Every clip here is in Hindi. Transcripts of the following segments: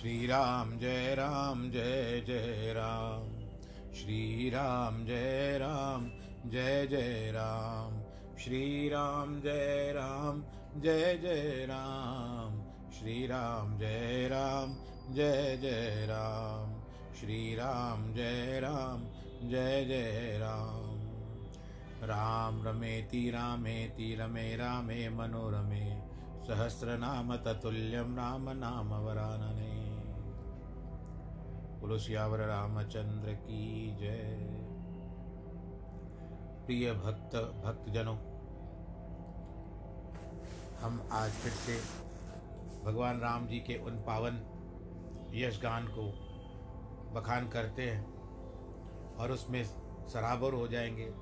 श्रीराम जय राम, जय जय राम। श्रीराम जय राम, जय जय राम। श्रीराम जय राम, जय जय राम। श्रीराम जय राम, जय जय राम। श्रीराम जय राम, जय जय राम। राम रमेति रामेति रमे रामे मनोरमे सहस्रनाम ततुल्यं राम, नाम वरानने। बोलो सियावर रामचंद्र की जय। प्रिय भक्त, भक्तजनों, हम आज फिर से भगवान राम जी के उन पावन यश गान को बखान करते हैं और उसमें सराबर हो जाएँगे,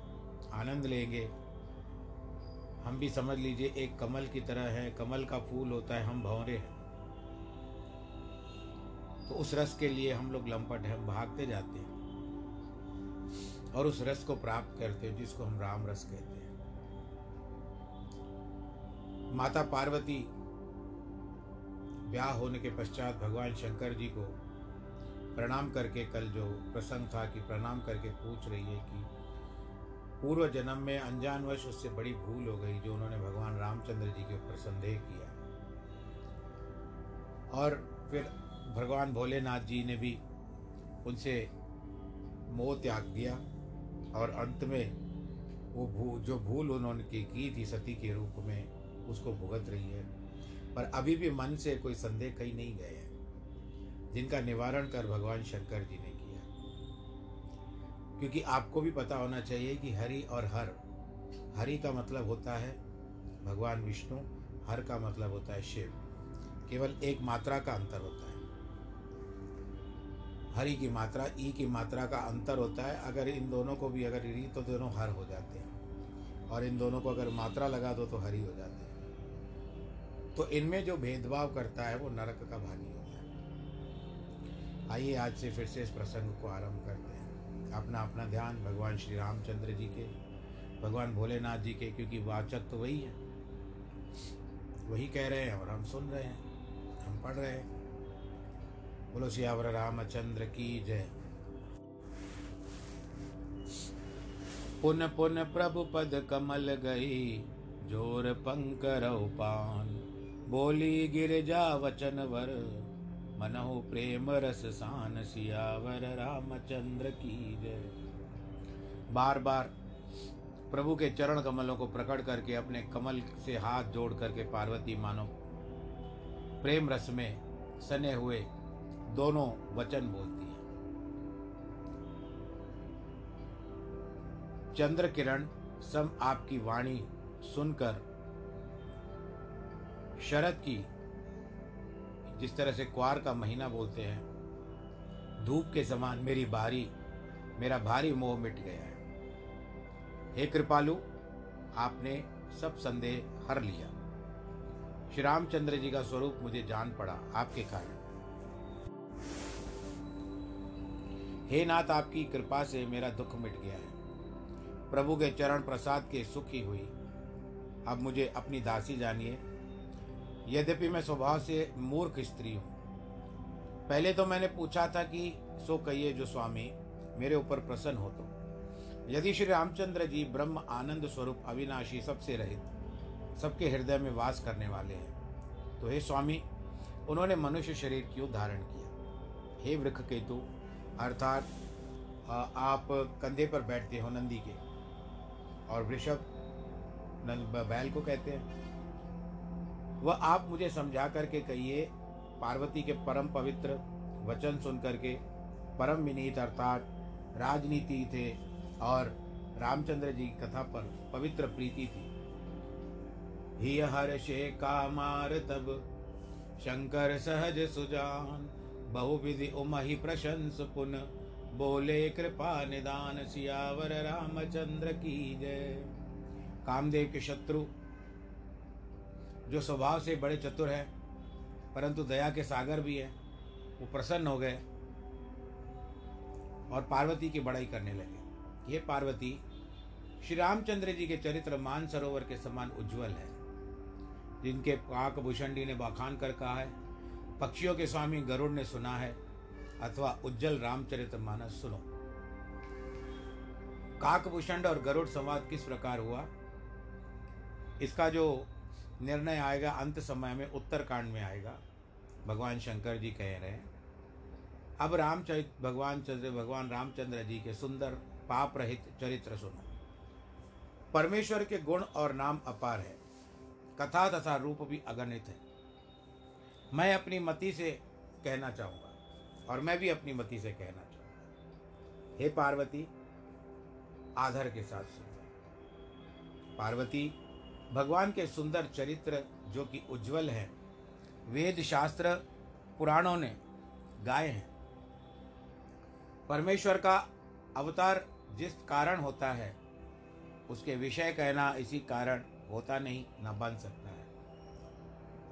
आनंद लेंगे। हम भी समझ लीजिए, एक कमल की तरह है, कमल का फूल होता है, हम भंवरे हैं। तो उस रस के लिए हम लोग लंपट हैं भागते जाते हैं। और उस रस को प्राप्त करते हैं, जिसको हम राम रस कहते हैं। माता पार्वती ब्याह होने के पश्चात भगवान शंकर जी को प्रणाम करके कल जो प्रसंग था कि प्रणाम करके पूछ रही है कि पूर्व जन्म में अनजानवश उससे बड़ी भूल हो गई जो उन्होंने भगवान रामचंद्र जी के ऊपर संदेह किया। और फिर भगवान भोलेनाथ जी ने भी उनसे मोह त्याग दिया और अंत में वो भू जो भूल उन्होंने की, की थी सती के रूप में उसको भुगत रही है। पर अभी भी मन से कोई संदेह कहीं नहीं गए हैं जिनका निवारण कर भगवान शंकर जी ने किया क्योंकि आपको भी पता होना चाहिए कि हरि और हर हरि का मतलब होता है भगवान विष्णु हर का मतलब होता है शिव। केवल एक मात्रा का अंतर होता है। हरि की मात्रा, ई की मात्रा का अंतर होता है। अगर इन दोनों को भी अगर री तो दोनों हर हो जाते हैं। और इन दोनों को अगर मात्रा लगा दो तो हरि हो जाते हैं। तो इनमें जो भेदभाव करता है, वो नरक का भागी होता है आइए आज से फिर से इस प्रसंग को आरंभ करते हैं। अपना अपना ध्यान भगवान श्री रामचंद्र जी के, भगवान भोलेनाथ जी के, क्योंकि वाचक तो वही है। वही कह रहे हैं और हम सुन रहे हैं, हम पढ़ रहे हैं। बोलो सियावर रामचंद्र की जय। पुन पुन प्रभु पद कमल गई, ज़ोर पंकर पान बोली, गिरजा वचन वर, मनहु प्रेम रस सान सियावर, रामचंद्र की जय। बार बार प्रभु के चरण कमलों को प्रकट करके, अपने कमल से हाथ जोड़ करके, पार्वती मानो, प्रेम रस में सने हुए दोनों वचन बोलती है। चंद्र किरण सम आपकी वाणी सुनकर शरद की जिस तरह से क्वार का महीना बोलते हैं, धूप के समान मेरी भारी मेरा भारी मोह मिट गया है। हे कृपालु, आपने सब संदेह हर लिया। श्री रामचंद्र जी का स्वरूप मुझे जान पड़ा आपके कारण। हे नाथ, आपकी कृपा से मेरा दुख मिट गया है। प्रभु के चरण प्रसाद के सुख हुई, अब मुझे अपनी दासी जानिए। यद्यपि मैं स्वभाव से मूर्ख स्त्री हूँ। पहले तो मैंने पूछा था कि सो कहिए जो स्वामी, मेरे ऊपर प्रसन्न हो तो। यदि श्री रामचंद्र जी ब्रह्म आनंद स्वरूप अविनाशी सबसे रहित, सबके हृदय में वास करने वाले हैं तो हे स्वामी, उन्होंने मनुष्य शरीर क्यों धारण किया? हे वृक्ष केतु अर्थात आप कंधे पर बैठते हो नंदी के। और वृषभ बैल को कहते हैं, वह आप मुझे समझा करके कहिए, पार्वती के परम पवित्र वचन सुन करके, परम विनीत अर्थात राजनीति थे और रामचंद्र जी की कथा पर पवित्र प्रीति थी। ही हर्षे कामार तब, शंकर सहज सुजान बहुविधि उमहि प्रशंस पुन। बोले कृपा निदान सियावर रामचंद्र की जय। कामदेव के शत्रु, जो स्वभाव से बड़े चतुर हैं, परंतु दया के सागर भी हैं, वो प्रसन्न हो गए और पार्वती की बड़ाई करने लगे। ये पार्वती श्री रामचंद्र जी के चरित्र मान सरोवर के समान उज्जवल है, जिनके काक भूषणी ने बखान कर कहा है। पक्षियों के स्वामी गरुड़ ने सुना है, अथवा उज्जवल रामचरित्र मानस सुनो। काकभूषण और गरुड़ संवाद किस प्रकार हुआ? इसका जो निर्णय आएगा अंत समय में उत्तरकांड में आएगा, भगवान शंकर जी कह रहे हैं। अब रामचरित, भगवान चंद्र, भगवान रामचंद्र जी के सुंदर पाप रहित चरित्र सुनो। परमेश्वर के गुण और नाम अपार है। कथा तथा रूप भी अगणित है। मैं अपनी मति से कहना चाहूँगा, और मैं भी अपनी मति से कहना चाहूँगा। हे पार्वती आधर के साथ सुन। पार्वती, भगवान के सुंदर चरित्र जो कि उज्जवल हैं वेद शास्त्र पुराणों ने गाए हैं। परमेश्वर का अवतार जिस कारण होता है, उसके विषय कहना इसी कारण होता नहीं, न बन सकता।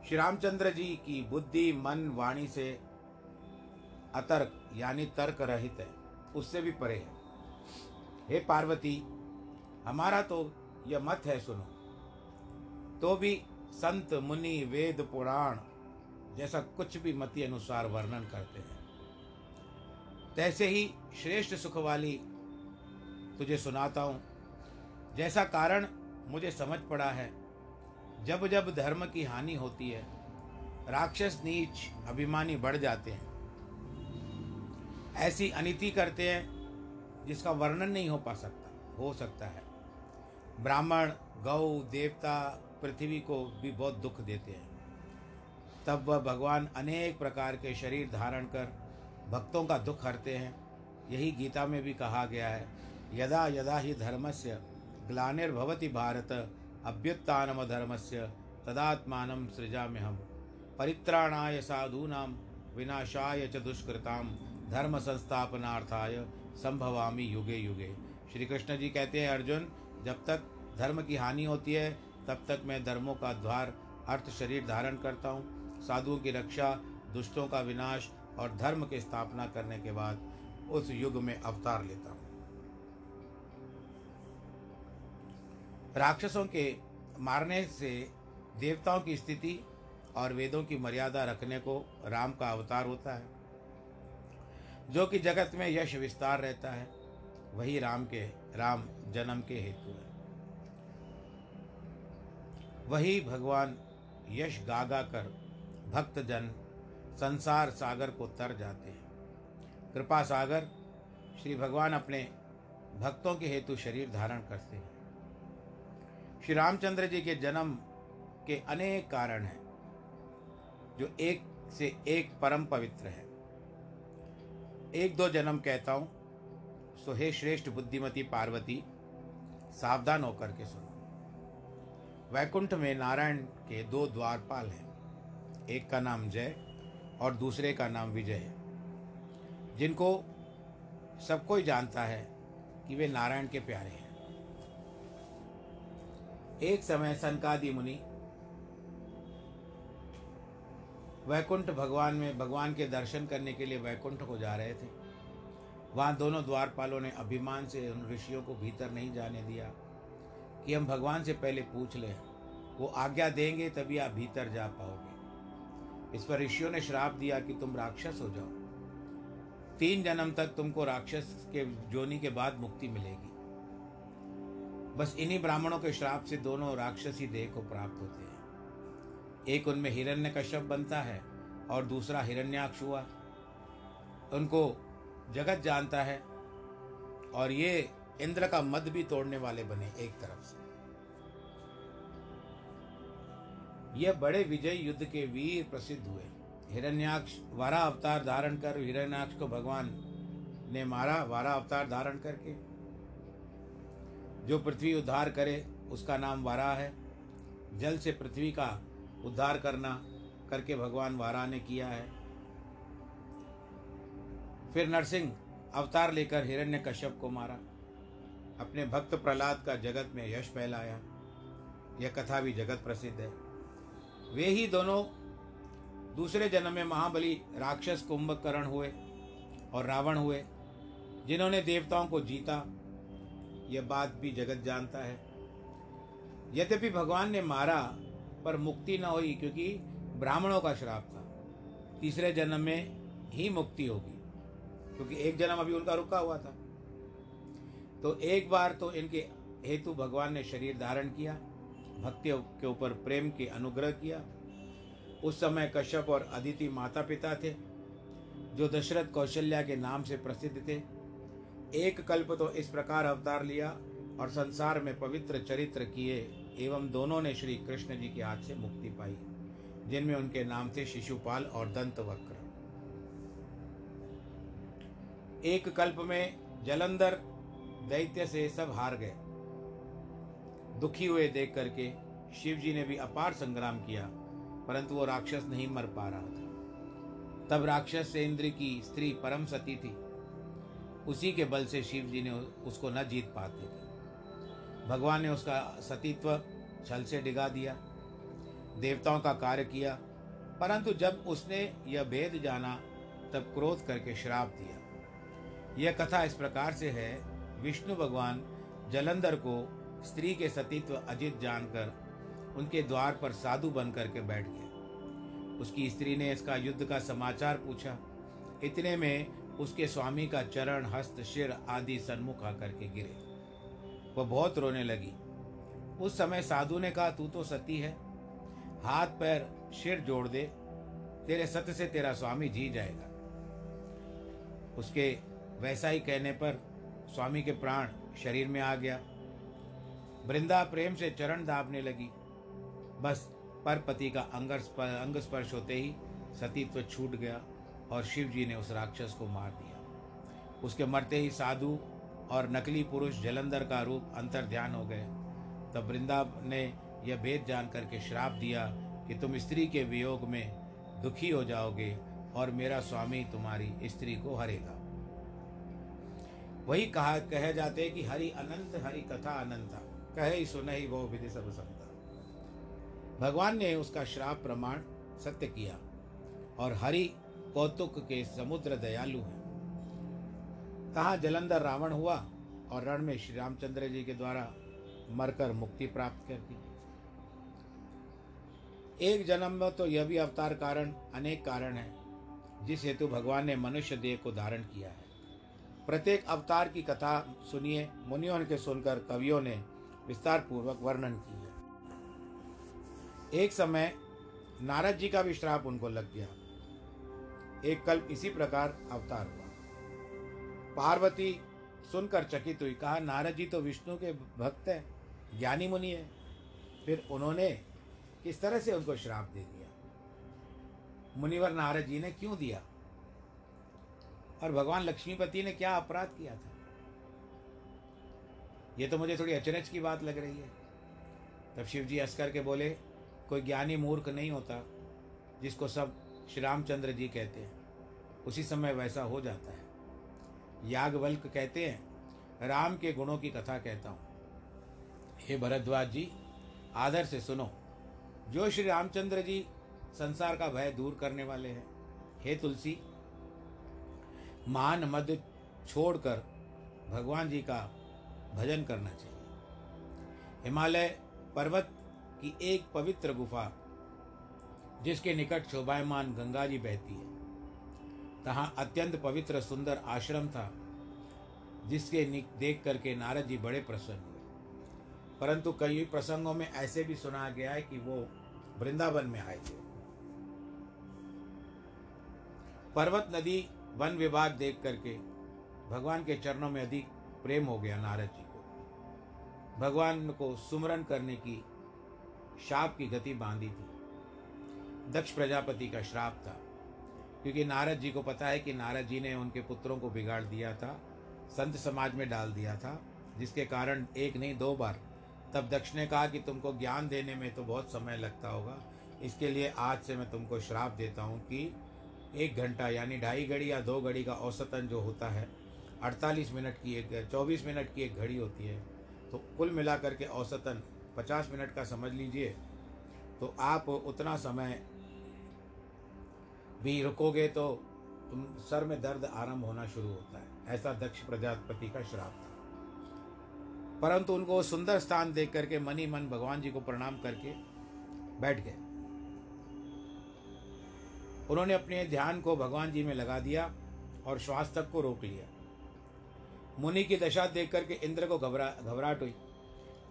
श्री रामचंद्र जी की बुद्धि, मन, वाणी से अतर्क, यानी तर्क रहित है। उससे भी परे है। हे पार्वती, हमारा तो यह मत है सुनो। तो भी संत, मुनि, वेद, पुराण जैसा कुछ भी मति अनुसार वर्णन करते हैं। तैसे ही श्रेष्ठ सुख वाली तुझे सुनाता हूँ। जैसा कारण मुझे समझ पड़ा है जब जब धर्म की हानि होती है, राक्षस नीच अभिमानी बढ़ जाते हैं। ऐसी अनिति करते हैं, जिसका वर्णन नहीं हो पा सकता, हो सकता है। ब्राह्मण, गौ, देवता, पृथ्वी को भी बहुत दुख देते हैं। तब वह भगवान अनेक प्रकार के शरीर धारण कर भक्तों का दुख हरते हैं। यही गीता में भी कहा गया है यदा यदा ही धर्मस्य ग्लानिर्भवति भारत अभ्युत्थानम धर्मस्य तदात्मान सृजा हम परित्राणाय साधूना विनाशाय च दुष्कृता धर्म संस्थापनार्थाय संभवामी युगे युगे। श्री कृष्ण जी कहते हैं, अर्जुन, जब तक धर्म की हानि होती है, तब तक मैं धर्मों का द्वार, अर्थ शरीर धारण करता हूँ। साधुओं की रक्षा, दुष्टों का विनाश और धर्म की स्थापना करने के बाद उस युग में अवतार लेता हूँ। राक्षसों के मारने से देवताओं की स्थिति और वेदों की मर्यादा रखने को राम का अवतार होता है, जो कि जगत में यश विस्तार रहता है। वही राम के, राम जन्म के हेतु है। वही भगवान यश गागा कर भक्त जन संसार सागर को तर जाते हैं। कृपा सागर, श्री भगवान अपने भक्तों के हेतु शरीर धारण करते हैं। श्री रामचंद्र जी के जन्म के अनेक कारण हैं, जो एक से एक परम पवित्र है। एक दो जन्म कहता हूँ, सो हे श्रेष्ठ बुद्धिमती पार्वती, सावधान होकर के सुनो। वैकुंठ में नारायण के दो द्वारपाल हैं, एक का नाम जय और दूसरे का नाम विजय। है जिनको सब कोई जानता है कि वे नारायण के प्यारे हैं। एक समय सनकादि मुनि वैकुंठ भगवान में, भगवान के दर्शन करने के लिए वैकुंठ को जा रहे थे। वहाँ दोनों द्वारपालों ने अभिमान से उन ऋषियों को भीतर नहीं जाने दिया कि हम भगवान से पहले पूछ लें, वो आज्ञा देंगे तभी आप भीतर जा पाओगे। इस पर ऋषियों ने श्राप दिया कि तुम राक्षस हो जाओ। तीन जन्म तक तुमको राक्षस के, जोनी के बाद मुक्ति मिलेगी। बस इन्हीं ब्राह्मणों के श्राप से दोनों राक्षसी देह को प्राप्त होते हैं। एक उनमें हिरण्य कश्यप बनता है और दूसरा हिरण्याक्ष हुआ। उनको जगत जानता है और ये इंद्र का मद भी तोड़ने वाले बने एक तरफ़ से। यह बड़े विजय युद्ध के वीर प्रसिद्ध हुए। हिरण्याक्ष वारा अवतार धारण कर हिरण्याक्ष को भगवान ने मारा, वारा अवतार धारण करके। जो पृथ्वी उद्धार करे, उसका नाम वारा है। जल से पृथ्वी का उद्धार करना करके भगवान वारा ने किया है। फिर नरसिंह अवतार लेकर हिरण्य कश्यप को मारा। अपने भक्त प्रहलाद का जगत में यश फैलाया। यह कथा भी जगत प्रसिद्ध है। वे ही दोनों दूसरे जन्म में महाबली राक्षस कुंभकर्ण हुए और रावण हुए, जिन्होंने देवताओं को जीता यह बात भी जगत जानता है। यद्यपि भगवान ने मारा, पर मुक्ति न हुई क्योंकि ब्राह्मणों का श्राप था। तीसरे जन्म में ही मुक्ति होगी, क्योंकि एक जन्म अभी उनका रुका हुआ था। तो एक बार तो इनके हेतु भगवान ने शरीर धारण किया, भक्तियों के ऊपर प्रेम के अनुग्रह किया। उस समय कश्यप और अदिति माता पिता थे, जो दशरथ कौशल्या के नाम से प्रसिद्ध थे। एक कल्प तो इस प्रकार अवतार लिया और संसार में पवित्र चरित्र किए, एवं दोनों ने श्री कृष्ण जी के हाथ से मुक्ति पाई, जिनमें उनके नाम थे शिशुपाल और दंत वक्र एक कल्प में जलंधर दैत्य से सब हार गए। दुखी हुए देख करके शिव जी ने भी अपार संग्राम किया, परंतु वो राक्षस नहीं मर पा रहा था। तब राक्षस से इंद्र की स्त्री परम सती थी। उसी के बल से शिव जी ने उसको न जीत पाते थे। भगवान ने उसका सतीत्व छल से डिगा दिया, देवताओं का कार्य किया, परंतु जब उसने यह भेद जाना, तब क्रोध करके श्राप दिया। यह कथा इस प्रकार से है, विष्णु भगवान जलंधर को स्त्री के सतीत्व अजित जानकर उनके द्वार पर साधु बन करके बैठ गए। उसकी स्त्री ने इसका युद्ध का समाचार पूछा। इतने में उसके स्वामी का चरण, हस्त, शिर आदि सन्मुख आकर के गिरे। वह बहुत रोने लगी। उस समय साधु ने कहा, तू तो सती है। हाथ, पैर, शिर जोड़ दे। तेरे सत्य से तेरा स्वामी जी जाएगा। उसके वैसा ही कहने पर स्वामी के प्राण शरीर में आ गया। वृंदा प्रेम से चरण दाबने लगी। बस, पर पति का अंग स्पर्श होते ही सतीत्व छूट गया। और शिव जी ने उस राक्षस को मार दिया। उसके मरते ही साधु और नकली पुरुष जलंधर का रूप अंतर ध्यान हो गए। तब वृंदा ने यह भेद जान करके श्राप दिया कि तुम स्त्री के वियोग में दुखी हो जाओगे और मेरा स्वामी तुम्हारी स्त्री को हरेगा। वही कहा, कहे जाते कि हरि अनंत, हरि कथा अनंता। कहे सुन ही वो विधि सब संता भगवान ने उसका श्राप प्रमाण सत्य किया और हरि कौतुक के समुद्र दयालु हैं। कहा जलंधर रावण हुआ और रण में श्री रामचंद्र जी के द्वारा मरकर मुक्ति प्राप्त कर दी। एक जन्म में तो यह भी अवतार कारण, अनेक कारण है, जिस हेतु भगवान ने मनुष्य देह को धारण किया है। प्रत्येक अवतार की कथा सुनिए, मुनियों के सुनकर कवियों ने विस्तार पूर्वक वर्णन की है। एक समय नारद जी का भी श्राप उनको लग गया। एक कल्प इसी प्रकार अवतार हुआ। पार्वती सुनकर चकित हुई, कहा, नारद जी तो विष्णु के भक्त हैं, ज्ञानी मुनि है। फिर उन्होंने किस तरह से उनको श्राप दे दिया? मुनिवर नारद जी ने क्यों दिया? और भगवान लक्ष्मीपति ने क्या अपराध किया था? ये तो मुझे थोड़ी अचरज की बात लग रही है। तब शिव जी हंस करके बोले, कोई ज्ञानी मूर्ख नहीं होता, जिसको सब श्री रामचंद्र जी कहते हैं, उसी समय वैसा हो जाता है। यागवल्क कहते हैं, राम के गुणों की कथा कहता हूँ। हे भरद्वाज जी, आदर से सुनो, जो श्री रामचंद्र जी संसार का भय दूर करने वाले हैं, हे तुलसी, मान मद छोड़कर भगवान जी का भजन करना चाहिए। हिमालय पर्वत की एक पवित्र गुफा जिसके निकट शोभायमान गंगा जी बहती है। तहाँ अत्यंत पवित्र सुंदर आश्रम था, जिसके देख करके नारद जी बड़े प्रसन्न हुए। परंतु कई प्रसंगों में ऐसे भी सुना गया है कि वो वृंदावन में आए थे। पर्वत नदी, वन विभाग देख करके भगवान के चरणों में अधिक प्रेम हो गया नारद जी को। भगवान को सुमरन करने की शाप की गति बांधी थी। दक्ष प्रजापति का श्राप था, क्योंकि नारद जी को पता है कि नारद जी ने उनके पुत्रों को बिगाड़ दिया था, संत समाज में डाल दिया था, जिसके कारण एक नहीं, दो बार। तब दक्ष ने कहा कि तुमको ज्ञान देने में तो बहुत समय लगता होगा, इसके लिए आज से मैं तुमको श्राप देता हूँ कि एक घंटा यानी ढाई घड़ी या दो घड़ी का औसतन जो होता है, अड़तालीस मिनट की एक, चौबीस मिनट की एक घड़ी होती है। तो कुल मिला करके औसतन पचास मिनट का समझ लीजिए तो आप उतना समय भी रुकोगे तो तुम सर में दर्द आरंभ होना शुरू होता है। ऐसा दक्ष प्रजापति का श्राप था। परंतु उनको सुंदर स्थान देख करके मनी मन भगवान जी को प्रणाम करके बैठ गए। उन्होंने अपने ध्यान को भगवान जी में लगा दिया और श्वास तक को रोक लिया। मुनि की दशा देख करके इंद्र को घबरा, घबराहट हुई।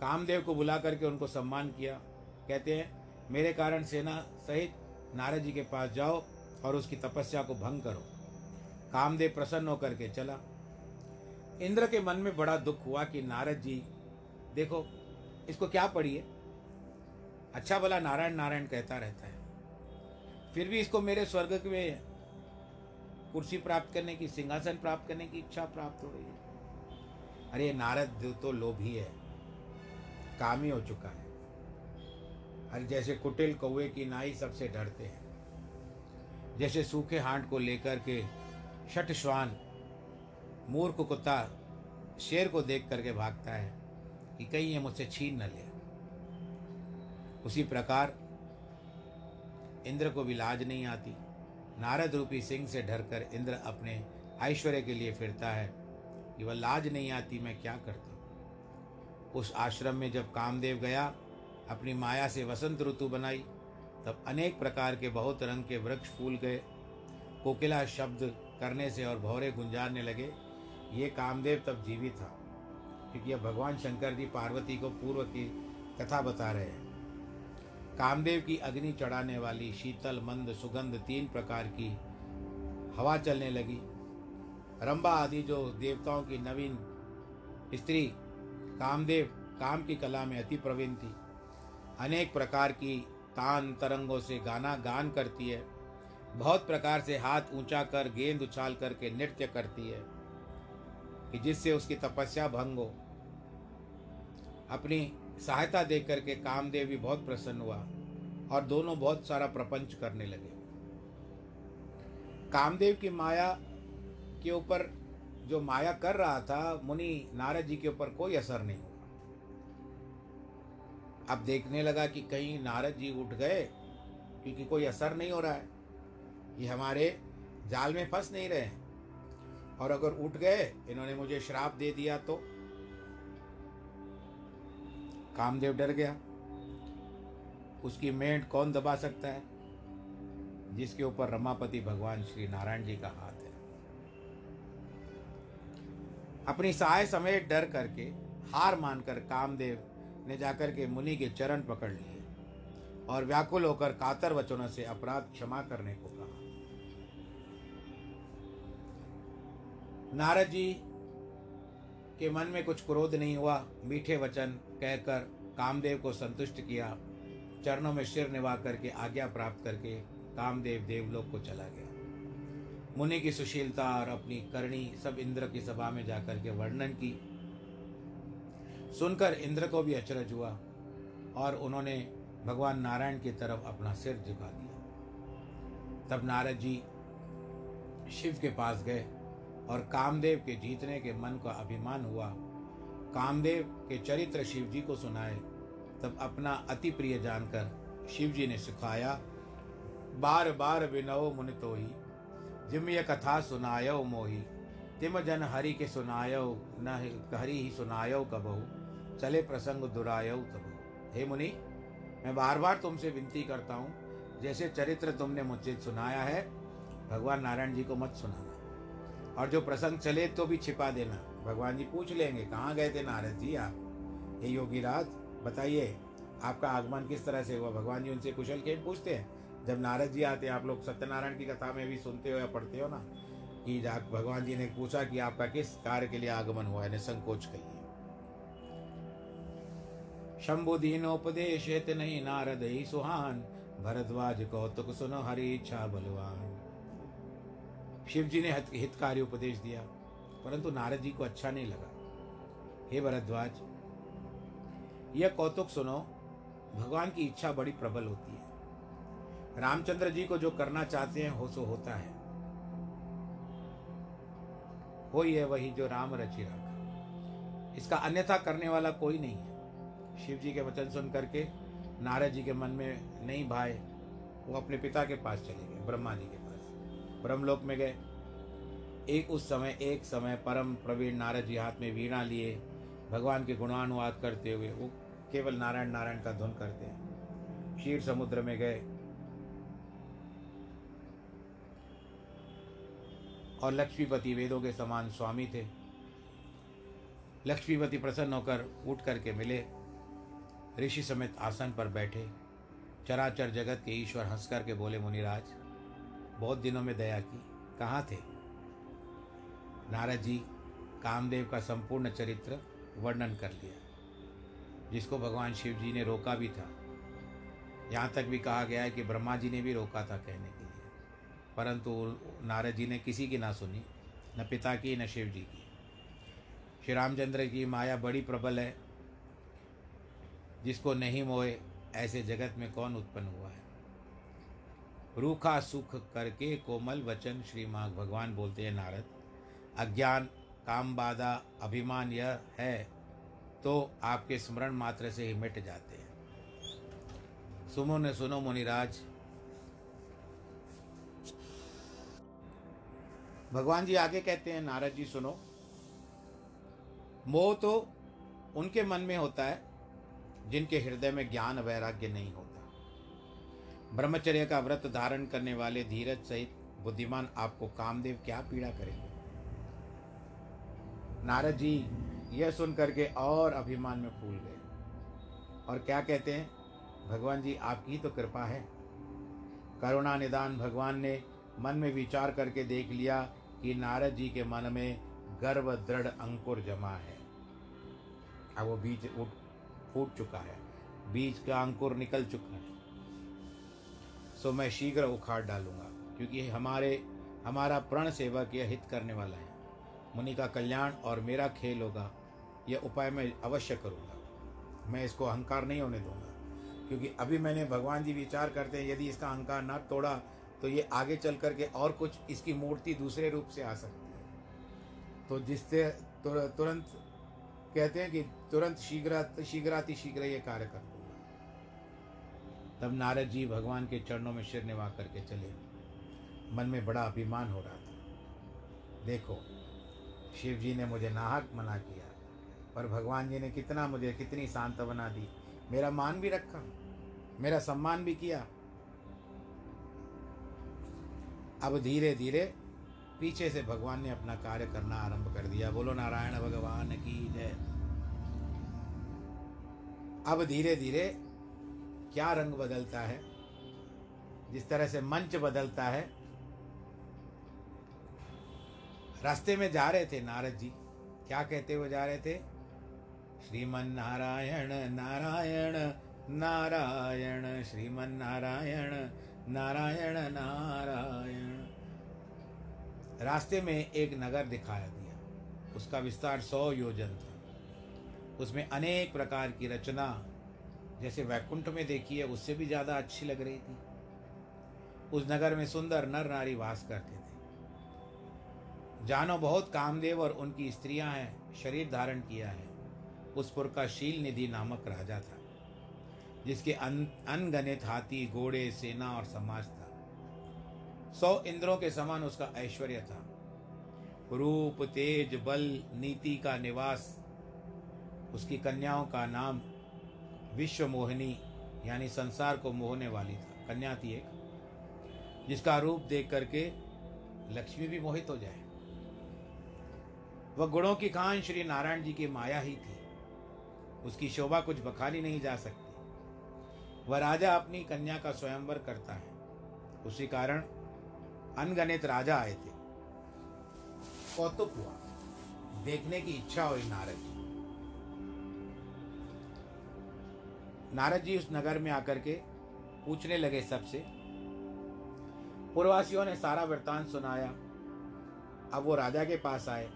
कामदेव को बुला करके उनको सम्मान किया। कहते हैं, मेरे कारण सेना सहित नारद जी के पास जाओ और उसकी तपस्या को भंग करो। कामदेव प्रसन्न होकर के चला। इंद्र के मन में बड़ा दुख हुआ कि नारद जी, देखो, इसको क्या पढ़ी है अच्छा भला नारायण नारायण कहता रहता है। फिर भी इसको मेरे स्वर्ग में कुर्सी प्राप्त करने की, सिंहासन प्राप्त करने की इच्छा प्राप्त हो रही है। अरे, नारद तो लोभी है। कामी हो चुका है। अरे, जैसे कुटिल कौए की नाई सबसे डरते हैं। जैसे सूखे हांड को लेकर के शट श्वान मूर्ख कुत्ता, शेर को देख करके भागता है कि कहीं ये मुझसे छीन न ले। उसी प्रकार इंद्र को भी लाज नहीं आती। नारद रूपी सिंह से डरकर इंद्र अपने ऐश्वर्य के लिए फिरता है कि वह लाज नहीं आती, मैं क्या करता? उस आश्रम में जब कामदेव गया, अपनी माया से वसंत ऋतु बनाई तब अनेक प्रकार के बहुत रंग के वृक्ष फूल गए। कोकिला शब्द करने से और भौरे गुंजारने लगे। ये कामदेव तब जीवित था, क्योंकि अब भगवान शंकर जी पार्वती को पूर्व की कथा बता रहे हैं। कामदेव की अग्नि चढ़ाने वाली शीतल, मंद, सुगंध तीन प्रकार की हवा चलने लगी। रंबा आदि जो देवताओं की नवीन स्त्री कामदेव, काम की कला में अति प्रवीण थी। अनेक प्रकार की तान तरंगों से गाना गान करती है। बहुत प्रकार से हाथ ऊँचा कर गेंद उछाल करके नृत्य करती है कि जिससे उसकी तपस्या भंग हो। अपनी सहायता देख करके कामदेव भी बहुत प्रसन्न हुआ और दोनों बहुत सारा प्रपंच करने लगे। कामदेव की माया के ऊपर जो माया कर रहा था, मुनि नारद जी के ऊपर कोई असर नहीं। हुआ अब देखने लगा कि कहीं नारद जी उठ गए, क्योंकि कोई असर नहीं हो रहा है। ये हमारे जाल में फंस नहीं रहे और अगर उठ गए, इन्होंने मुझे श्राप दे दिया तो? कामदेव डर गया। उसकी मेंढ कौन दबा सकता है? जिसके ऊपर रमापति भगवान श्री नारायण जी का हाथ है। अपनी सहाय समेत डर करके हार मानकर कामदेव ने जाकर के मुनि के चरण पकड़ लिए और व्याकुल होकर कातर वचनों से अपराध क्षमा करने को कहा। नारद जी के मन में कुछ क्रोध नहीं हुआ। मीठे वचन कहकर कामदेव को संतुष्ट किया। चरणों में सिर निभा करके आज्ञा प्राप्त करके कामदेव देवलोक को चला गया। मुनि की सुशीलता और अपनी करणी सब इंद्र की सभा में जाकर के वर्णन की। सुनकर इंद्र को भी अचरज हुआ और उन्होंने भगवान नारायण की तरफ़ अपना सिर झुका दिया। तब नारद जी शिव के पास गए और कामदेव के जीतने के मन का अभिमान हुआ। कामदेव के चरित्र शिव जी को सुनाए, तब अपना अति प्रिय जानकर शिव जी ने सिखाया बार बार विनव मुन तो ही जिम ये कथा सुनायो मोही, तिम जन हरि के सुनायो, न हरि ही सुनायो कबहू। चले प्रसंग दुरायो तब हे मुनि, मैं बार बार तुमसे विनती करता हूँ, जैसे चरित्र तुमने मुझसे सुनाया है, भगवान नारायण जी को मत सुनाना। और जो प्रसंग चले तो भी छिपा देना। भगवान जी पूछ लेंगे, कहाँ गए थे नारद जी आप? हे योगी राज बताइए, आपका आगमन किस तरह से हुआ? भगवान जी उनसे कुशल खेम पूछते हैं। जब नारद जी आते हैं, आप लोग सत्यनारायण की कथा में भी सुनते हो या पढ़ते हो ना? कि भगवान जी ने पूछा कि आपका किस कार्य के लिए आगमन हुआ? है संकोच कहिए शंभु दीनोपदेश नहीं नारद ही सुहान। भरद्वाज कौतुक सुनो हरि इच्छा बलवान। शिव जी ने हितकारी उपदेश दिया, परंतु नारद जी को अच्छा नहीं लगा। हे भरद्वाज, यह कौतुक सुनो, भगवान की इच्छा बड़ी प्रबल होती है। रामचंद्र जी को जो करना चाहते हैं, हो सो होता है। हो है वही जो राम रचि रखा। इसका अन्यथा करने वाला कोई नहीं है। शिव जी के वचन सुन करके नारद जी के मन में नहीं भाए, वो अपने पिता के पास चले गए, ब्रह्मा जी के पास। ब्रह्मलोक में गए। एक उस समय, एक समय परम प्रवीण नारद जी हाथ में वीणा लिए, भगवान के गुणानुवाद करते हुए, वो केवल नारायण नारायण का धुन करते हैं। क्षीर समुद्र में गए और लक्ष्मीपति वेदों के समान स्वामी थे। लक्ष्मीपति प्रसन्न होकर उठ करके मिले। ऋषि समेत आसन पर बैठे, चराचर जगत के ईश्वर हंस करके बोले, मुनिराज, बहुत दिनों में दया की। कहाँ थे? नारद जी कामदेव का संपूर्ण चरित्र वर्णन कर लिया, जिसको भगवान शिव जी ने रोका भी था। यहाँ तक भी कहा गया है कि ब्रह्मा जी ने भी रोका था कहने के लिए। परंतु नारद जी ने किसी की ना सुनी, न पिता की, न शिव जी की। श्री रामचंद्र की माया बड़ी प्रबल है जिसको नहीं मोए ऐसे जगत में कौन उत्पन्न हुआ है? रूखा सुख करके कोमल वचन श्री माँ भगवान बोलते हैं, नारद, अज्ञान, काम बाधा, अभिमान यह है तो आपके स्मरण मात्र से ही मिट जाते हैं। सुमो ने सुनो मुनिराज। भगवान जी आगे कहते हैं, नारद जी सुनो। मोह तो उनके मन में होता है जिनके हृदय में ज्ञान वैराग्य नहीं होता। ब्रह्मचर्य का व्रत धारण करने वाले धीरज सहित बुद्धिमान आपको कामदेव क्या पीड़ा करेंगे? नारद जी, यह सुन करके और अभिमान में फूल गए। और क्या कहते हैं? भगवान जी, आपकी तो कृपा है। करुणा निदान भगवान ने मन में विचार करके देख लिया कि नारद जी के मन में गर्व दृढ़ अंकुर जमा है। अब वो बीज फूट चुका है, बीज का अंकुर निकल चुका है। सो मैं शीघ्र उखाड़ डालूँगा, क्योंकि हमारे, हमारा प्रण सेवक यह हित करने वाला है। मुनि का कल्याण और मेरा खेल होगा यह उपाय मैं अवश्य करूँगा। मैं इसको अहंकार नहीं होने दूँगा, क्योंकि अभी मैंने भगवान जी विचार करते हैं, यदि इसका अहंकार न तोड़ा तो ये आगे चल करके और कुछ इसकी मूर्ति दूसरे रूप से आ सकती है। तो जिससे तुरंत कहते हैं कि तुरंत शीघ्र, शीघ्राति शीघ्र ये कार्य कर दूँगा। तब नारद जी भगवान के चरणों में सिर निवा करके चले। मन में बड़ा अभिमान हो रहा था। देखो, शिव जी ने मुझे नाहक मना किया, पर भगवान जी ने कितना मुझे, कितनी सांत्वना दी। मेरा मान भी रखा, मेरा सम्मान भी किया। अब धीरे धीरे पीछे से भगवान ने अपना कार्य करना आरंभ कर दिया। बोलो, नारायण भगवान की जय। अब धीरे धीरे क्या रंग बदलता है? जिस तरह से मंच बदलता है। रास्ते में जा रहे थे नारद जी। क्या कहते हुए जा रहे थे? श्रीमन नारायण नारायण नारायण श्रीमन नारायण नारायण नारायण। रास्ते में एक नगर दिखाया दिया उसका विस्तार सौ योजन था। उसमें अनेक प्रकार की रचना, जैसे वैकुंठ में देखी है उससे भी ज़्यादा अच्छी लग रही थी। उस नगर में सुंदर नर नारी वास करते थे। जानो, बहुत कामदेव और उनकी स्त्रियाँ हैं, शरीर धारण किया है। उस पुर का शील निधि नामक राजा था, जिसके अन अनगणित हाथी, घोड़े, सेना और समाज था। सौ इंद्रों के समान उसका ऐश्वर्य था। रूप, तेज, बल, नीति का निवास, उसकी कन्याओं का नाम विश्व मोहिनी यानी संसार को मोहने वाली था। कन्या थी एक, जिसका रूप देख करके लक्ष्मी भी मोहित हो जाए। वह गुणों की खान श्री नारायण जी की माया ही थी। उसकी शोभा कुछ बखानी नहीं जा सकती। वह राजा अपनी कन्या का स्वयंवर करता है। उसी कारण अनगणित राजा आए थे। कौतुक हुआ। देखने की इच्छा हुई नारद जी। नारद जी उस नगर में आकर के पूछने लगे सबसे। पूर्ववासियों ने सारा वृत्तांत सुनाया। अब वो राजा के पास आए।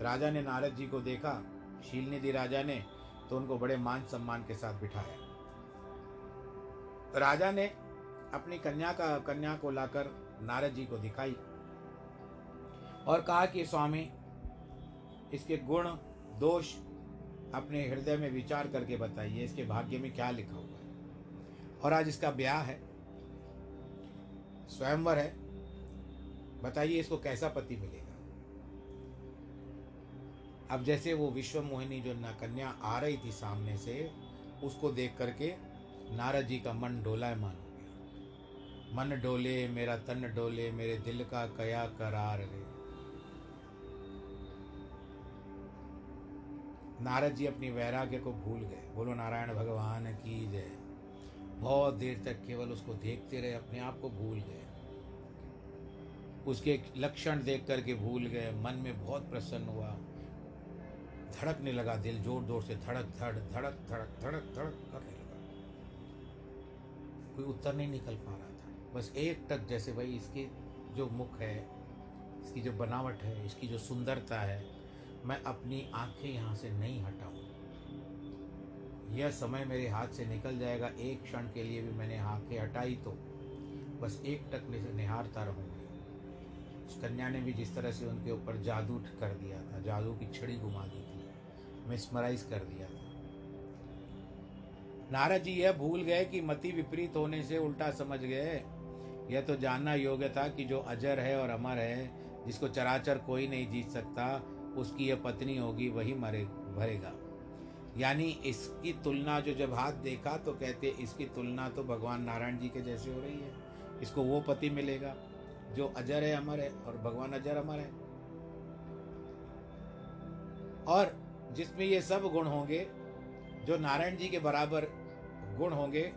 राजा ने नारद जी को देखा। शीलनिधि राजा ने तो उनको बड़े मान सम्मान के साथ बिठाया। राजा ने अपनी कन्या का, कन्या को लाकर नारद जी को दिखाई और कहा कि, स्वामी, इसके गुण, दोष अपने हृदय में विचार करके बताइए, इसके भाग्य में क्या लिखा हुआ है? और आज इसका ब्याह है, स्वयंवर है। बताइए, इसको कैसा पति मिलेगा? अब जैसे वो विश्व मोहिनी जो कन्या आ रही थी सामने से, उसको देख करके नारद जी का मन डोलायमान हो गया मन डोले, मेरा तन डोले, मेरे दिल का कया करार रे। नारद जी अपनी वैराग्य को भूल गए। बोलो, नारायण भगवान की जय। बहुत देर तक केवल उसको देखते रहे, अपने आप को भूल गए। उसके लक्षण देख करके भूल गए। मन में बहुत प्रसन्न हुआ। धड़कने लगा दिल ज़ोर ज़ोर से धड़क, धड़, धड़क धड़क धड़क धड़क करने लगा। कोई उत्तर नहीं निकल पा रहा। बस एक टक जैसे भाई इसकी जो मुख है, इसकी जो बनावट है, इसकी जो सुंदरता है, मैं अपनी आँखें यहाँ से नहीं हटाऊँ। यह समय मेरे हाथ से निकल जाएगा, एक क्षण के लिए भी मैंने आँखें हटाई तो। बस एक टक निहारता रहूँगी। उस कन्या ने भी जिस तरह से उनके ऊपर जादू कर दिया था, जादू की छड़ी घुमा दी थी, मिसमराइज कर दिया था। नारद जी, यह भूल गए कि मति विपरीत होने से उल्टा समझ गए। यह तो जानना योग्य था कि जो अजर है और अमर है, जिसको चराचर कोई नहीं जीत सकता, उसकी यह पत्नी होगी, वही मरे, भरेगा। यानी इसकी तुलना जो जब हाथ देखा तो कहते इसकी तुलना तो भगवान नारायण जी के जैसे हो रही है। इसको वो पति मिलेगा, जो अजर है, अमर है, और भगवान अजर, अमर है। और जिसमें ये सब गुण होंगे, जो नारायण जी के बराबर गुण होंगे,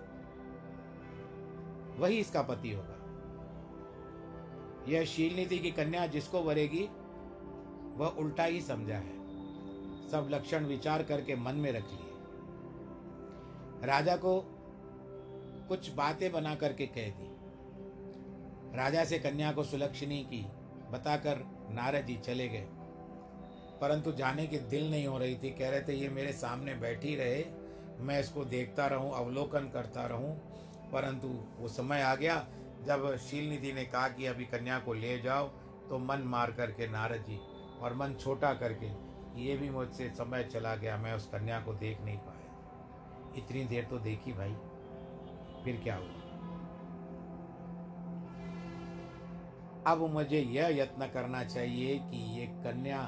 वही इसका पति होगा। यह शीलनीति की कन्या जिसको वरेगी, वह उल्टा ही समझा है। सब लक्षण विचार करके मन में रख लिए। राजा को कुछ बातें बना करके कह दी। राजा से कन्या को सुलक्षणी की बताकर नारद जी चले गए। परंतु जाने की दिल नहीं हो रही थी। कह रहे थे, ये मेरे सामने बैठी रहे, मैं इसको देखता रहूँ, अवलोकन करता रहूँ, परंतु वो समय आ गया जब शीलनिधि ने कहा कि अभी कन्या को ले जाओ तो मन मार करके नारद जी और मन छोटा करके, ये भी मुझसे समय चला गया, मैं उस कन्या को देख नहीं पाया। इतनी देर तो देखी भाई, फिर क्या हुआ? अब मुझे यह यत्न करना चाहिए कि ये कन्या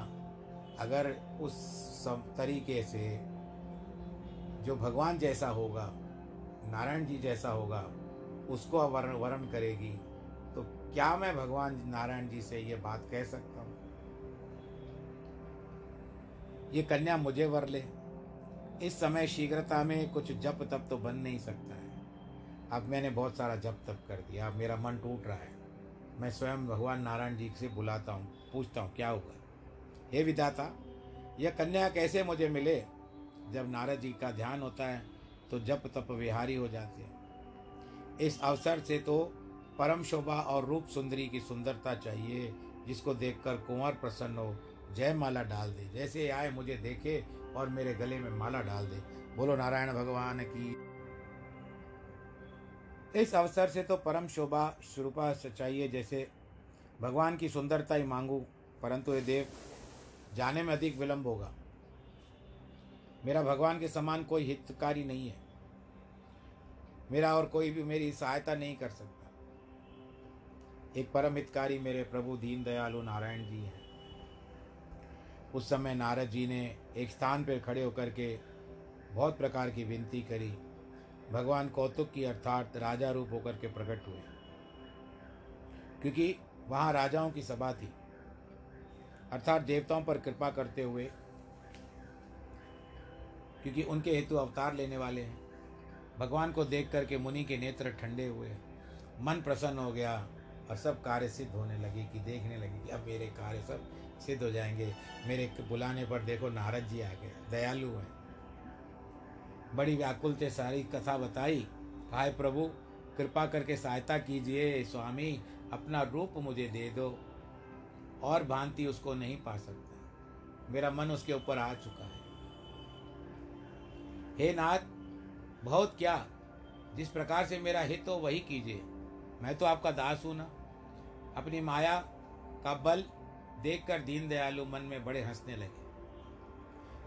अगर उस तरीके से जो भगवान जैसा होगा, नारायण जी जैसा होगा उसको वर्ण वर्ण करेगी। तो क्या मैं भगवान नारायण जी से ये बात कह सकता हूँ? ये कन्या मुझे वर ले। इस समय शीघ्रता में कुछ जप तप तो बन नहीं सकता है। अब मैंने बहुत सारा जप तप कर दिया। अब मेरा मन टूट रहा है। मैं स्वयं भगवान नारायण जी से बुलाता हूँ, पूछता हूँ, क्या होगा हे विधाता, यह कन्या कैसे मुझे मिले? जब नारद जी का ध्यान होता है तो जप तप विहारी हो जाते हैं। इस अवसर से तो परम शोभा और रूप सुंदरी की सुंदरता चाहिए, जिसको देखकर कुंवर प्रसन्न हो। जय माला डाल दे। जैसे आए मुझे देखे और मेरे गले में माला डाल दे। बोलो, नारायण भगवान की। इस अवसर से तो परम शोभा स्वरूपा चाहिए, जैसे भगवान की सुंदरता ही मांगू। परंतु ये देव जाने में अधिक विलंब होगा। मेरा भगवान के समान कोई हितकारी नहीं है। मेरा और कोई भी मेरी सहायता नहीं कर सकता। एक परम हितकारी मेरे प्रभु दीन दयालु नारायण जी हैं। उस समय नारद जी ने एक स्थान पर खड़े होकर के बहुत प्रकार की विनती करी। भगवान कौतुक की अर्थात राजा रूप होकर के प्रकट हुए। क्योंकि वहाँ राजाओं की सभा थी। अर्थात देवताओं पर कृपा करते हुए, क्योंकि उनके हेतु अवतार लेने वाले हैं। भगवान को देख करके मुनि के नेत्र ठंडे हुए। मन प्रसन्न हो गया और सब कार्य सिद्ध होने लगे कि देखने लगे कि अब मेरे कार्य सब सिद्ध हो जाएँगे। मेरे बुलाने पर देखो नारद जी आ गए, दयालु हैं। बड़ी व्याकुल से सारी कथा बताई। हाय प्रभु, कृपा करके सहायता कीजिए, स्वामी, अपना रूप मुझे दे दो और भांति उसको नहीं पा सकता। मेरा मन उसके ऊपर आ चुका है। हे नाथ बहुत क्या। जिस प्रकार से मेरा हित हो, वही कीजिए। मैं तो आपका दास हूँ ना। अपनी माया का बल देखकर दीन दयालु मन में बड़े हंसने लगे।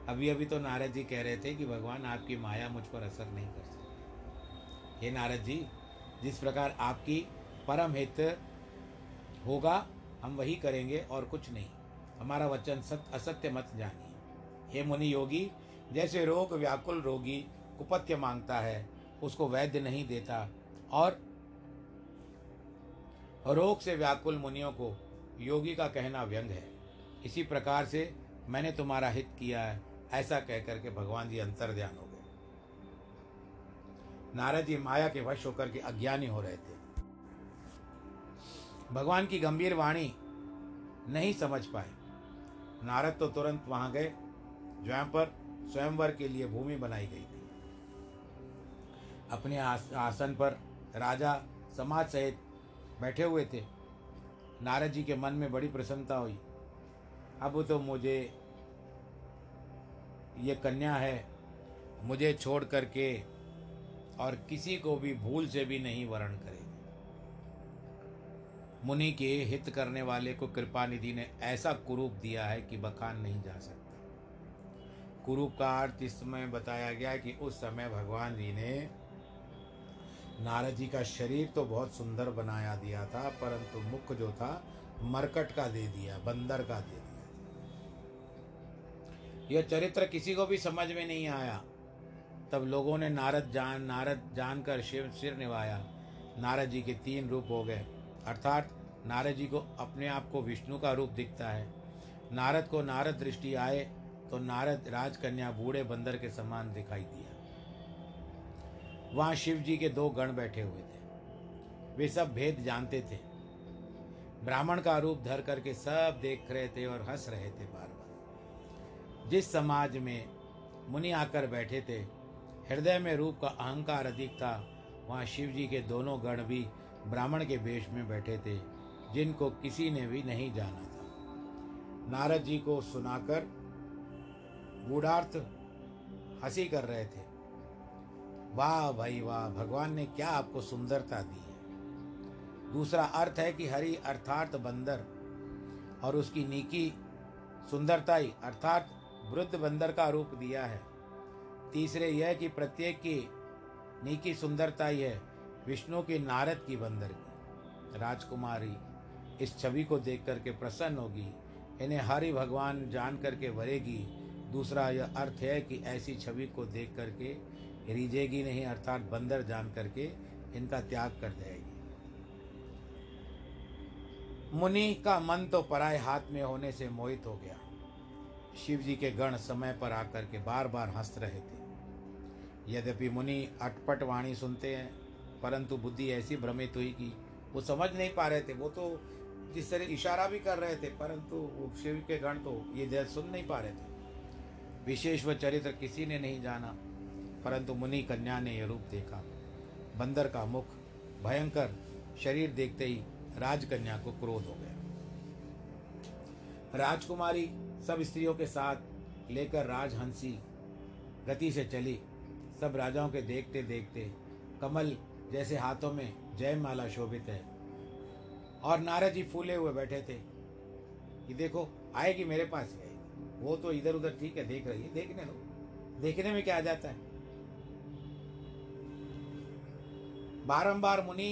अभी अभी तो नारद जी कह रहे थे कि भगवान, आपकी माया मुझ पर असर नहीं कर सकती। हे नारद जी, जिस प्रकार आपकी परम हित होगा, हम वही करेंगे और कुछ नहीं। हमारा वचन सत्य असत्य मत जानिए। हे मुनि योगी, जैसे रोग व्याकुल रोगी कुपथ्य माँगता है, उसको वैद्य नहीं देता। और रोग से व्याकुल मुनियों को योगी का कहना व्यंग है। इसी प्रकार से मैंने तुम्हारा हित किया है, ऐसा कहकर के भगवान जी अंतर ध्यान हो गए। नारद जी माया के वश होकर के अज्ञानी हो रहे थे। भगवान की गंभीर वाणी नहीं समझ पाए। नारद तो तुरंत वहाँ गए जहाँ पर स्वयंवर के लिए भूमि बनाई गई थी। अपने आसन पर राजा समाज सहित बैठे हुए थे। नारद जी के मन में बड़ी प्रसन्नता हुई। अब तो मुझे ये कन्या है, मुझे छोड़ करके और किसी को भी भूल से भी नहीं वर्ण करेगी। मुनि के हित करने वाले को कृपा निधि ने ऐसा कुरूप दिया है कि बखान नहीं जा सकता। कुरूप का अर्थ इस समय बताया गया कि उस समय भगवान जी ने नारद जी का शरीर तो बहुत सुंदर बनाया दिया था, परंतु मुख जो था, मरकट का दे दिया, बंदर का दे दिया। यह चरित्र किसी को भी समझ में नहीं आया। तब लोगों ने नारद जान, नारद जानकर शिव सिर निभाया नारद जी के तीन रूप हो गए। अर्थात नारद जी को अपने आप को विष्णु का रूप दिखता है। नारद को नारद दृष्टि आए तो नारद राजकन्या बूढ़े बंदर के समान दिखाई दिया वहाँ शिव जी के दो गण बैठे हुए थे। वे सब भेद जानते थे। ब्राह्मण का रूप धर करके सब देख रहे थे और हंस रहे थे बार बार जिस समाज में मुनि आकर बैठे थे, हृदय में रूप का अहंकार अधिक था, वहाँ शिव जी के दोनों गण भी ब्राह्मण के वेश में बैठे थे, जिनको किसी ने भी नहीं जाना था। नारद जी को सुनाकर गूढ़ार्थ हँसी कर रहे थे। वाह भाई वाह, भगवान ने क्या आपको सुंदरता दी है। दूसरा अर्थ है कि हरि अर्थात बंदर और उसकी नीकी सुंदरताई अर्थात वृद्ध बंदर का रूप दिया है। तीसरे यह कि प्रत्येक की नीकी सुंदरताई है विष्णु की नारद की बंदर की। राजकुमारी इस छवि को देख करके प्रसन्न होगी। इन्हें हरि भगवान जान करके वरेगी। दूसरा यह अर्थ है कि ऐसी छवि को देख करके रिजेगी नहीं, अर्थात बंदर जान करके इनका त्याग कर जाएगी मुनि का मन तो पराय हाथ में होने से मोहित हो गया। शिव जी के गण समय पर आकर के बार बार हंस रहे थे। यद्यपि मुनि अटपट वाणी सुनते हैं, परंतु बुद्धि ऐसी भ्रमित हुई कि वो समझ नहीं पा रहे थे। वो तो जिस तरह इशारा भी कर रहे थे, परंतु वो शिव के गण तो ये सुन नहीं पा रहे थे। विशेष व चरित्र किसी ने नहीं जाना। परंतु मुनि कन्या ने यह रूप देखा। बंदर का मुख भयंकर शरीर देखते ही राजकन्या को क्रोध हो गया। राजकुमारी सब स्त्रियों के साथ लेकर राजहंसी गति से चली। सब राजाओं के देखते देखते कमल जैसे हाथों में जयमाला शोभित है और नारद जी फूले हुए बैठे थे। कि देखो, आएगी मेरे पास। ही आएगी वो तो इधर उधर ठीक है, देख रही है। देखने दो। देखने में क्या आ जाता है? बारंबार मुनि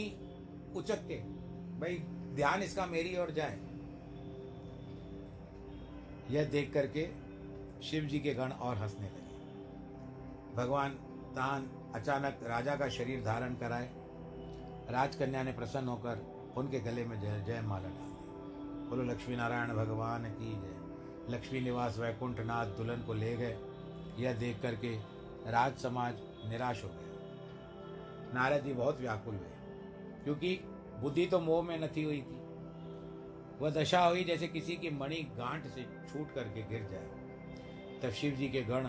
उचक के भाई, ध्यान इसका मेरी ओर जाए। यह देख करके शिव जी के गण और हंसने लगे। भगवान तान अचानक राजा का शरीर धारण कराए। राजकन्या ने प्रसन्न होकर उनके गले में जय जय माला डाल दी। बोलो लक्ष्मी नारायण भगवान की जय। लक्ष्मी निवास वैकुंठ नाथ दुल्हन को ले गए। यह देख करके राज समाज निराश हो गया। नारद जी बहुत व्याकुल हुए। क्योंकि बुद्धि तो मोह में नथी हुई थी। वह दशा हुई जैसे किसी की मणि गांठ से छूट करके गिर जाए। तब शिव जी के गण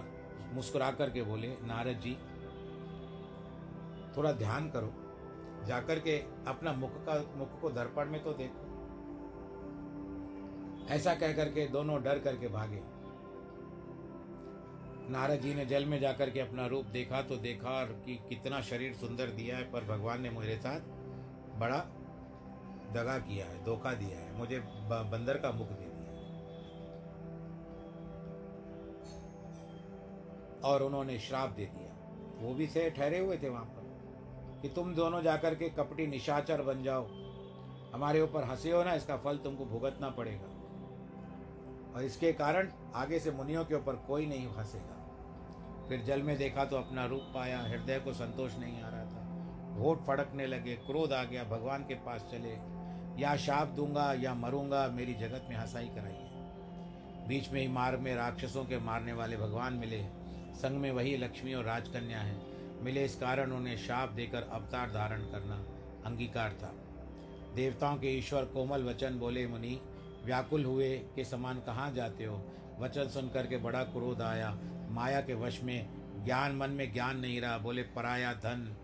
मुस्कुरा करके बोले, नारद जी, थोड़ा ध्यान करो। जाकर के अपना मुख का, मुख को दर्पण में तो देखो। ऐसा कह करके दोनों डर करके भागे। नारद जी ने जल में जाकर के अपना रूप देखा तो देखा और कि कितना शरीर सुंदर दिया है, पर भगवान ने मेरे साथ बड़ा दगा किया है, धोखा दिया है। मुझे बंदर का मुख दे दिया और उन्होंने श्राप दे दिया। वो भी थे ठहरे हुए थे वहाँ पर कि तुम दोनों जाकर के कपटी निशाचर बन जाओ। हमारे ऊपर हंसे हो ना, इसका फल तुमको भुगतना पड़ेगा। और इसके कारण आगे से मुनियों के ऊपर कोई नहीं हंसेगा। फिर जल में देखा तो अपना रूप पाया, हृदय को संतोष नहीं आ रहा था। होठ फड़कने लगे, क्रोध आ गया, भगवान के पास चले। या शाप दूँगा, या मरूँगा, मेरी जगत में हंसाई कराइए बीच में ही मार्ग में राक्षसों के मारने वाले भगवान मिले। संग में वही लक्ष्मी और राजकन्या है। मिले इस कारण उन्हें शाप देकर अवतार धारण करना अंगीकार था। देवताओं के ईश्वर कोमल वचन बोले, मुनि, व्याकुल हुए के समान कहाँ जाते हो? वचन सुन करके बड़ा क्रोध आया। माया के वश में ज्ञान मन में ज्ञान नहीं रहा। बोले, पराया धन,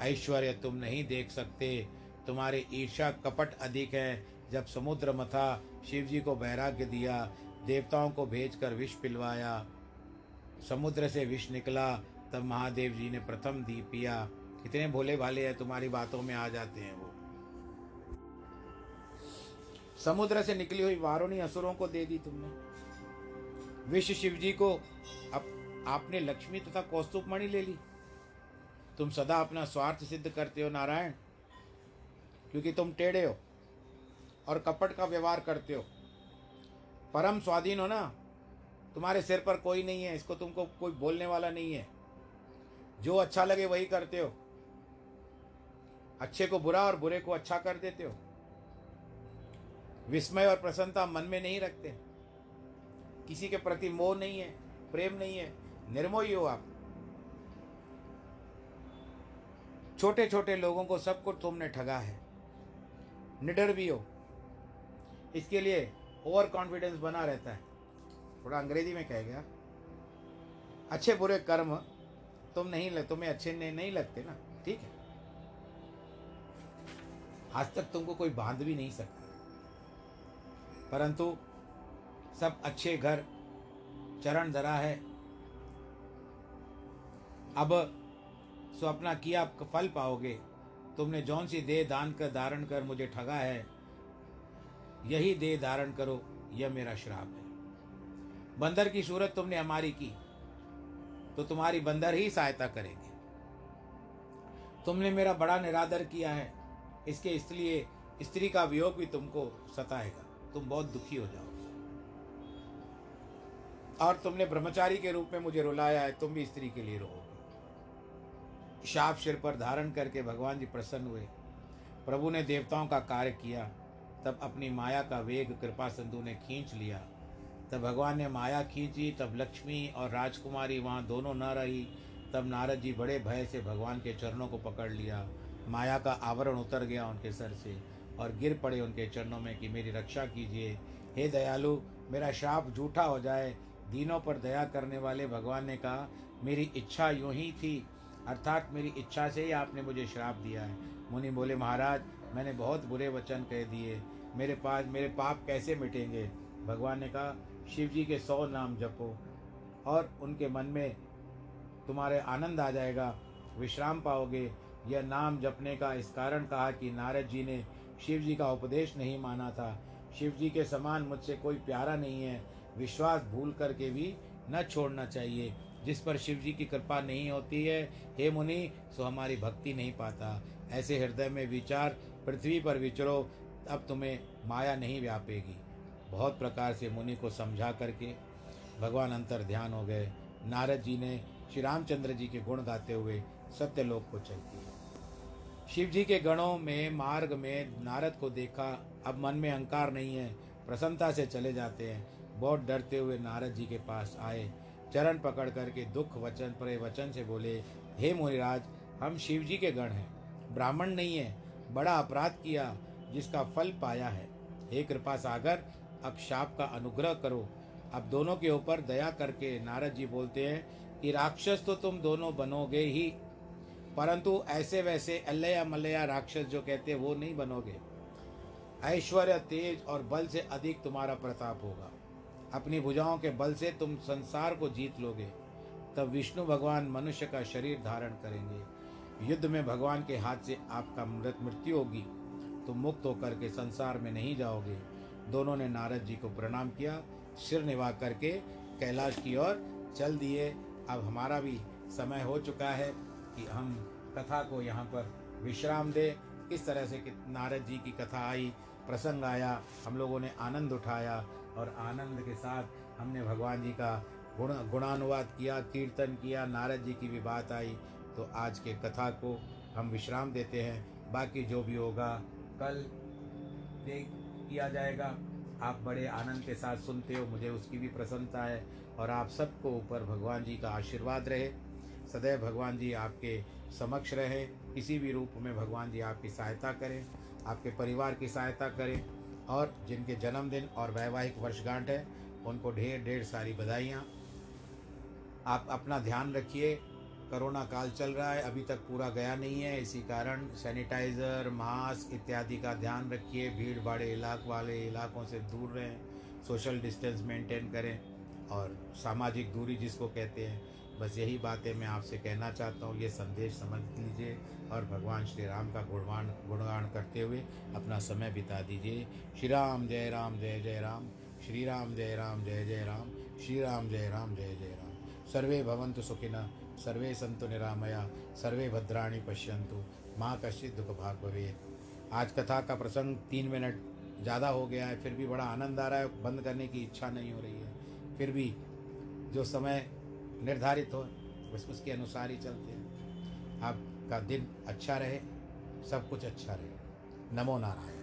ऐश्वर्य तुम नहीं देख सकते। तुम्हारे ईर्षा कपट अधिक है। जब समुद्र मथा शिव जी को वैराग्य दिया, देवताओं को भेजकर विष पिलवाया। समुद्र से विष निकला, तब महादेव जी ने प्रथम दी पिया। कितने भोले भाले हैं, तुम्हारी बातों में आ जाते हैं वो। समुद्र से निकली हुई वारुणी असुरों को दे दी तुमने। विष शिव जी को अब आपने लक्ष्मी तथा कौस्तुभ मणि ले ली। तुम सदा अपना स्वार्थ सिद्ध करते हो, नारायण, क्योंकि तुम टेढ़े हो और कपट का व्यवहार करते हो। परम स्वाधीन हो ना? तुम्हारे सिर पर कोई नहीं है, इसको तुमको कोई बोलने वाला नहीं है। जो अच्छा लगे वही करते हो। अच्छे को बुरा और बुरे को अच्छा कर देते हो। विस्मय और प्रसन्नता मन में नहीं रखते। किसी के प्रति मोह नहीं है प्रेम नहीं है निर्मोही हो आप। छोटे छोटे लोगों को सबको तुमने ठगा है। निडर भी हो। इसके लिए ओवर कॉन्फिडेंस बना रहता है। थोड़ा अंग्रेज़ी में कह गया अच्छे बुरे कर्म तुम नहीं लग तुम्हें अच्छे नहीं, नहीं लगते ना ठीक है? आज तक तुमको कोई बाँध भी नहीं सकता परंतु सब अच्छे घर, चरण धरा है। अब सो अपना किया फल पाओगे। तुमने जौन सी देह दान कर, धारण कर, मुझे ठगा है, यही देह धारण करो, यह मेरा श्राप है। बंदर की सूरत तुमने हमारी की तो तुम्हारी बंदर ही सहायता करेंगे। तुमने मेरा बड़ा निरादर किया है, इसके इसलिए स्त्री का वियोग भी तुमको सताएगा। तुम बहुत दुखी हो जाओगे। और तुमने ब्रह्मचारी के रूप में मुझे रुलाया है, तुम भी स्त्री के लिए रहोगे शाप सिर पर धारण करके भगवान जी प्रसन्न हुए। प्रभु ने देवताओं का कार्य किया, तब अपनी माया का वेग, कृपा सिंधु ने खींच लिया। तब भगवान ने माया खींची, तब लक्ष्मी और राजकुमारी वहाँ दोनों न रही। तब नारद जी बड़े भय से भगवान के चरणों को पकड़ लिया। माया का आवरण उतर गया उनके सर से और गिर पड़े उनके चरणों में कि मेरी रक्षा कीजिए। हे दयालु, मेरा श्राप झूठा हो जाए दीनों पर दया करने वाले भगवान ने कहा, मेरी इच्छा यूँ ही थी, अर्थात मेरी इच्छा से ही आपने मुझे श्राप दिया है। मुनि बोले, महाराज, मैंने बहुत बुरे वचन कह दिए। मेरे पास, मेरे पाप कैसे मिटेंगे? भगवान ने कहा, शिव जी के सौ नाम जपो और उनके मन में तुम्हारे आनंद आ जाएगा। विश्राम पाओगे। यह नाम जपने का इस कारण कहा कि नारद जी ने शिव जी का उपदेश नहीं माना था। शिव जी के समान मुझसे कोई प्यारा नहीं है। विश्वास भूल करके भी न छोड़ना चाहिए। जिस पर शिव जी की कृपा नहीं होती है, हे मुनि, सो हमारी भक्ति नहीं पाता। ऐसे हृदय में विचार पृथ्वी पर विचरो अब तुम्हें माया नहीं व्यापेगी। बहुत प्रकार से मुनि को समझा करके भगवान अंतर ध्यान हो गए। नारद जी ने श्री रामचंद्र जी के गुण गाते हुए सत्यलोक को चल दिया शिव जी के गणों में, मार्ग में नारद को देखा। अब मन में अहंकार नहीं है, प्रसन्नता से चले जाते हैं। बहुत डरते हुए नारद जी के पास आए। चरण पकड़ करके दुख वचन परे वचन से बोले, हे मुनिराज, हम शिव जी के गण हैं। ब्राह्मण नहीं है, बड़ा अपराध किया, जिसका फल पाया है। हे कृपा सागर, अब शाप का अनुग्रह करो। अब दोनों के ऊपर दया करके नारद जी बोलते हैं कि राक्षस तो तुम दोनों बनोगे ही, परंतु ऐसे वैसे अल्लया मल्लया राक्षस जो कहते वो नहीं बनोगे। ऐश्वर्य, तेज और बल से अधिक तुम्हारा प्रताप होगा। अपनी भुजाओं के बल से तुम संसार को जीत लोगे। तब विष्णु भगवान मनुष्य का शरीर धारण करेंगे। युद्ध में भगवान के हाथ से आपका मृत मृत्यु होगी। तुम मुक्त होकर के संसार में नहीं जाओगे। दोनों ने नारद जी को प्रणाम किया, सिर निभा करके कैलाश की ओर चल दिए। अब हमारा भी समय हो चुका है कि हम कथा को यहाँ पर विश्राम दें। किस तरह से नारद जी की कथा आई, प्रसंग आया, हम लोगों ने आनंद उठाया और आनंद के साथ हमने भगवान जी का गुण, गुणानुवाद किया, कीर्तन किया, नारद जी की भी बात आई। तो आज के कथा को हम विश्राम देते हैं। बाकी जो भी होगा, कल देख किया जाएगा। आप बड़े आनंद के साथ सुनते हो, मुझे उसकी भी प्रसन्नता है। और आप सबको ऊपर भगवान जी का आशीर्वाद रहे। सदैव भगवान जी आपके समक्ष रहे। किसी भी रूप में भगवान जी आपकी सहायता करें, आपके परिवार की सहायता करें। और जिनके जन्मदिन और वैवाहिक वर्षगांठ है, उनको ढेर ढेर सारी बधाइयाँ। आप अपना ध्यान रखिए, कोरोना काल चल रहा है, अभी तक पूरा गया नहीं है, इसी कारण सैनिटाइज़र, मास्क इत्यादि का ध्यान रखिए, भीड़ भाड़े इलाक वाले इलाकों से दूर रहें, सोशल डिस्टेंस मेंटेन करें, और सामाजिक दूरी जिसको कहते हैं बस यही बातें मैं आपसे कहना चाहता हूँ, ये संदेश समझ लीजिए और भगवान श्री राम का गुणवान, गुणगान करते हुए अपना समय बिता दीजिए। श्री राम जय राम जय जय राम, श्री राम जय राम जय जय राम, श्री राम जय राम जय जय राम। सर्वे भवन्तु सुखिनः, सर्वे संतु निरामया, सर्वे भद्राणी पश्यंतु माँ कश्चित दुख भाग भवे आज कथा का प्रसंग तीन मिनट ज़्यादा हो गया है, फिर भी बड़ा आनंद आ रहा है, बंद करने की इच्छा नहीं हो रही है। फिर भी जो समय निर्धारित हो, बस उसके अनुसार ही चलते हैं। आपका दिन अच्छा रहे, सब कुछ अच्छा रहे। नमो नारायण।